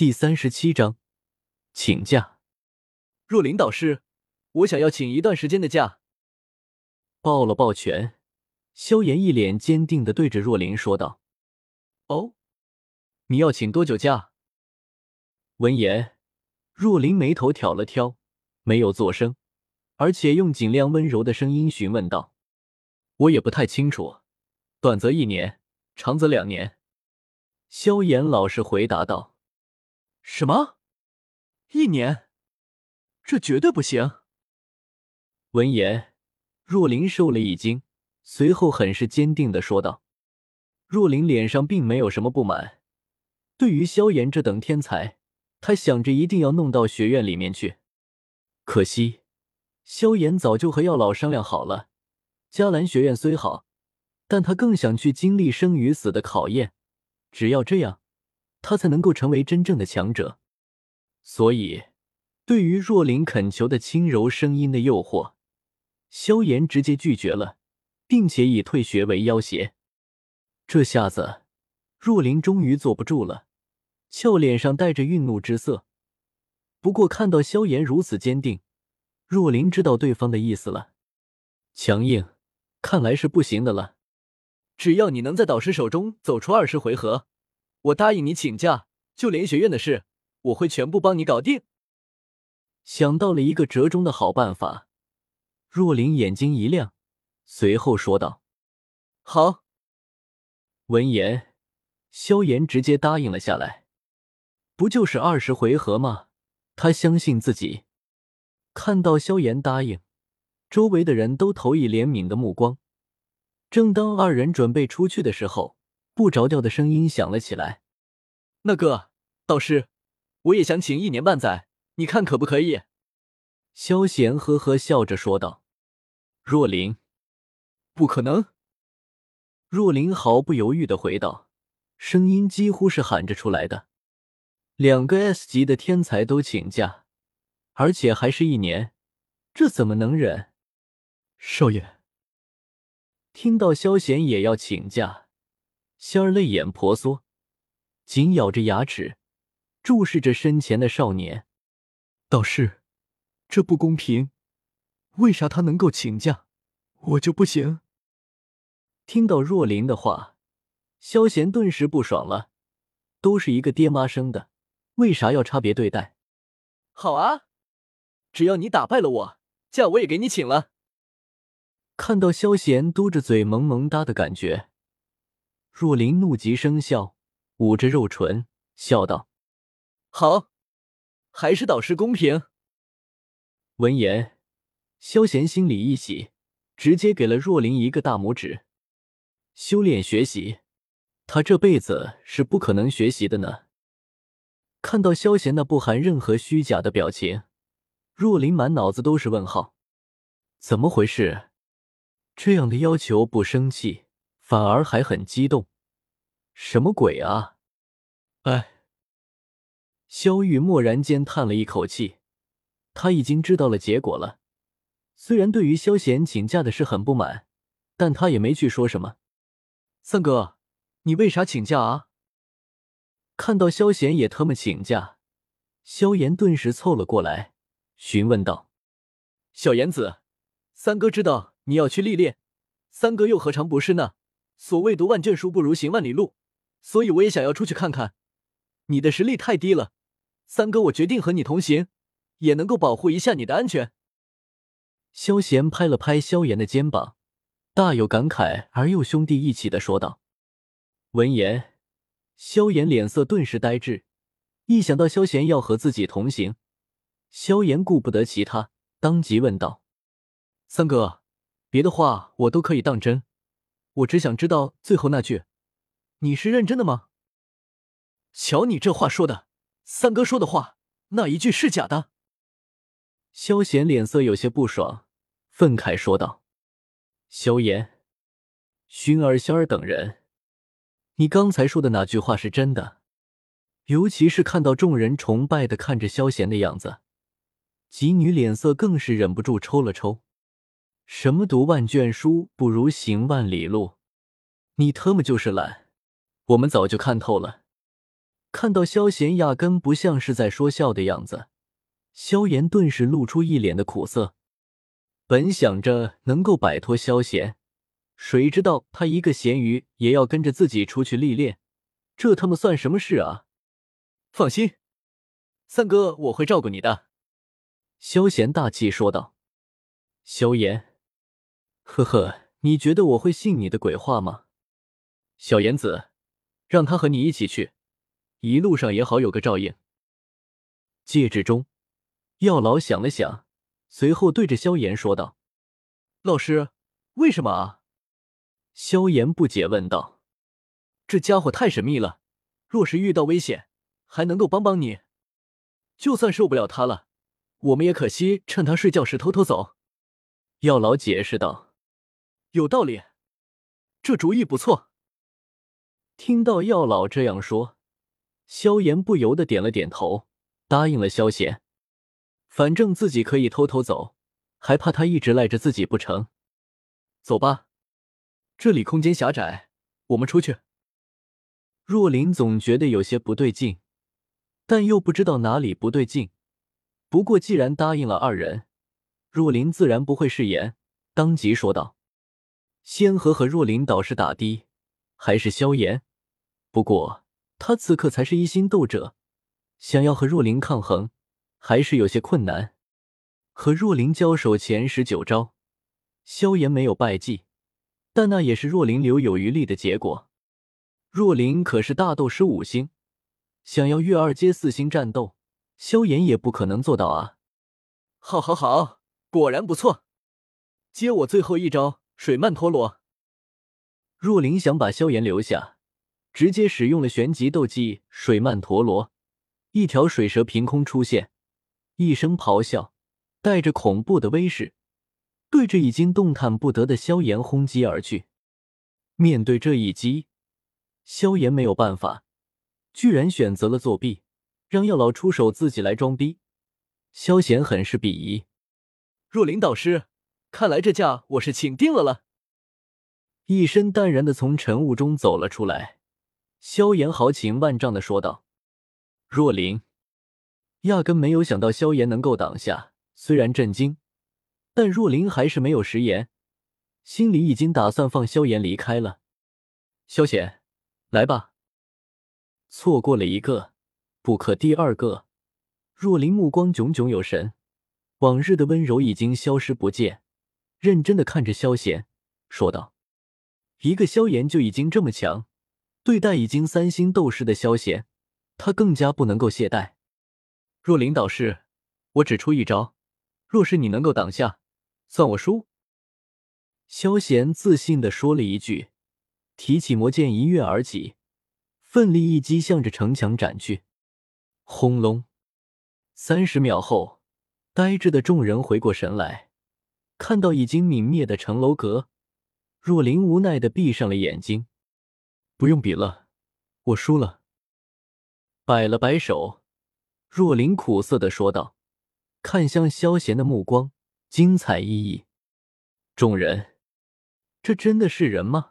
第三十七章，请假。若琳导师，我想要请一段时间的假。抱了抱拳，萧炎一脸坚定的对着若琳说道：“哦，你要请多久假？”闻言，若琳眉头挑了挑，没有作声，而且用尽量温柔的声音询问道：“我也不太清楚，短则一年，长则两年。”萧炎老实回答道。什么？一年？这绝对不行！闻言，若琳受了一惊，随后很是坚定的说道：“若琳脸上并没有什么不满，对于萧炎这等天才，他想着一定要弄到学院里面去。可惜，萧炎早就和药老商量好了，迦兰学院虽好，但他更想去经历生与死的考验，只要这样。”他才能够成为真正的强者，所以对于若琳恳求的轻柔声音的诱惑，萧炎直接拒绝了，并且以退学为要挟。这下子，若琳终于坐不住了，俏脸上带着愠怒之色。不过看到萧炎如此坚定，若琳知道对方的意思了，强硬，看来是不行的了。只要你能在导师手中走出二十回合。我答应你请假，就连学院的事，我会全部帮你搞定。想到了一个折中的好办法，若琳眼睛一亮，随后说道：“好。”闻言，萧炎直接答应了下来。不就是二十回合吗？他相信自己。看到萧炎答应，周围的人都投以怜悯的目光。正当二人准备出去的时候，不着调的声音响了起来：“那个导师，我也想请一年半载，你看可不可以？”萧贤呵呵笑着说道：“若琳，不可能。”若琳毫不犹豫的回道，声音几乎是喊着出来的：“两个 S 级的天才都请假，而且还是一年，这怎么能忍？”少爷，听到萧贤也要请假。仙儿泪眼婆娑，紧咬着牙齿，注视着身前的少年。导师，这不公平，为啥他能够请假，我就不行？听到若琳的话，萧贤顿时不爽了。都是一个爹妈生的，为啥要差别对待？好啊，只要你打败了我，假我也给你请了。看到萧贤嘟着嘴萌萌哒的感觉。若琳怒极生笑，捂着肉唇笑道：“好，还是导师公平。”闻言，萧贤心里一喜，直接给了若琳一个大拇指。修炼学习，他这辈子是不可能学习的呢。看到萧贤那不含任何虚假的表情，若琳满脑子都是问号：怎么回事？这样的要求不生气？反而还很激动，什么鬼啊！哎，萧玉蓦然间叹了一口气，他已经知道了结果了。虽然对于萧贤请假的事很不满，但他也没去说什么。三哥，你为啥请假啊？看到萧贤也特么请假，萧炎顿时凑了过来，询问道：“小炎子，三哥知道你要去历练，三哥又何尝不是呢？”所谓读万卷书不如行万里路，所以我也想要出去看看。你的实力太低了，三哥，我决定和你同行，也能够保护一下你的安全。萧贤拍了拍萧炎的肩膀，大有感慨而又兄弟义气的说道。闻言，萧炎脸色顿时呆滞，一想到萧贤要和自己同行，萧炎顾不得其他，当即问道：“三哥，别的话我都可以当真。”我只想知道最后那句，你是认真的吗？瞧你这话说的，三哥说的话，那一句是假的？萧贤脸色有些不爽，愤慨说道：“萧炎、薰儿、仙儿等人，你刚才说的哪句话是真的？尤其是看到众人崇拜的看着萧贤的样子，吉女脸色更是忍不住抽了抽。”什么读万卷书不如行万里路？你特么就是懒！我们早就看透了。看到萧贤压根不像是在说笑的样子，萧炎顿时露出一脸的苦涩。本想着能够摆脱萧贤，谁知道他一个咸鱼也要跟着自己出去历练，这他妈算什么事啊！放心，三哥，我会照顾你的。”萧贤大气说道。萧炎，呵呵，你觉得我会信你的鬼话吗？小言子，让他和你一起去。一路上也好有个照应。戒指中，药老想了想，随后对着萧炎说道：“老师，为什么啊？”萧炎不解问道：“这家伙太神秘了，若是遇到危险，还能够帮帮你。就算受不了他了，我们也可惜趁他睡觉时偷偷走。”药老解释道：“有道理，这主意不错。”听到药老这样说。萧炎不由得点了点头，答应了萧贤。反正自己可以偷偷走，还怕他一直赖着自己不成？走吧，这里空间狭窄，我们出去。若琳总觉得有些不对劲，但又不知道哪里不对劲。不过既然答应了二人，若琳自然不会食言，当即说道：“仙河和若琳导师打的还是萧炎，不过……”他此刻才是一星斗者，想要和若琳抗衡，还是有些困难。和若琳交手前十九招，萧炎没有败绩，但那也是若琳留有余力的结果。若琳可是大斗师五星，想要越二阶四星战斗，萧炎也不可能做到啊！好，好，好，果然不错。接我最后一招水曼陀罗。若琳想把萧炎留下。直接使用了玄级斗技水曼陀罗，一条水蛇凭空出现，一声咆哮，带着恐怖的威势，对着已经动弹不得的萧炎轰击而去。面对这一击，萧炎没有办法，居然选择了作弊，让药老出手，自己来装逼。萧炎很是鄙夷。若琳导师，看来这架我是请定了了。一身淡然的从晨雾中走了出来。萧炎豪情万丈的说道：“若琳压根没有想到萧炎能够挡下，虽然震惊，但若琳还是没有食言，心里已经打算放萧炎离开了。萧贤，来吧。错过了一个，不可第二个。若琳目光炯炯有神，往日的温柔已经消失不见，认真的看着萧贤，说道：一个萧炎就已经这么强。”对待已经三星斗士的萧贤，他更加不能够懈怠。若领导是，我只出一招，若是你能够挡下，算我输。萧贤自信的说了一句，提起魔剑一跃而起，奋力一击，向着城墙斩去。轰隆！三十秒后，呆滞的众人回过神来，看到已经泯灭的城楼阁，若琳无奈的闭上了眼睛。不用比了，我输了。摆了摆手，若琳苦涩的说道，看向萧贤的目光精彩奕奕。众人，这真的是人吗？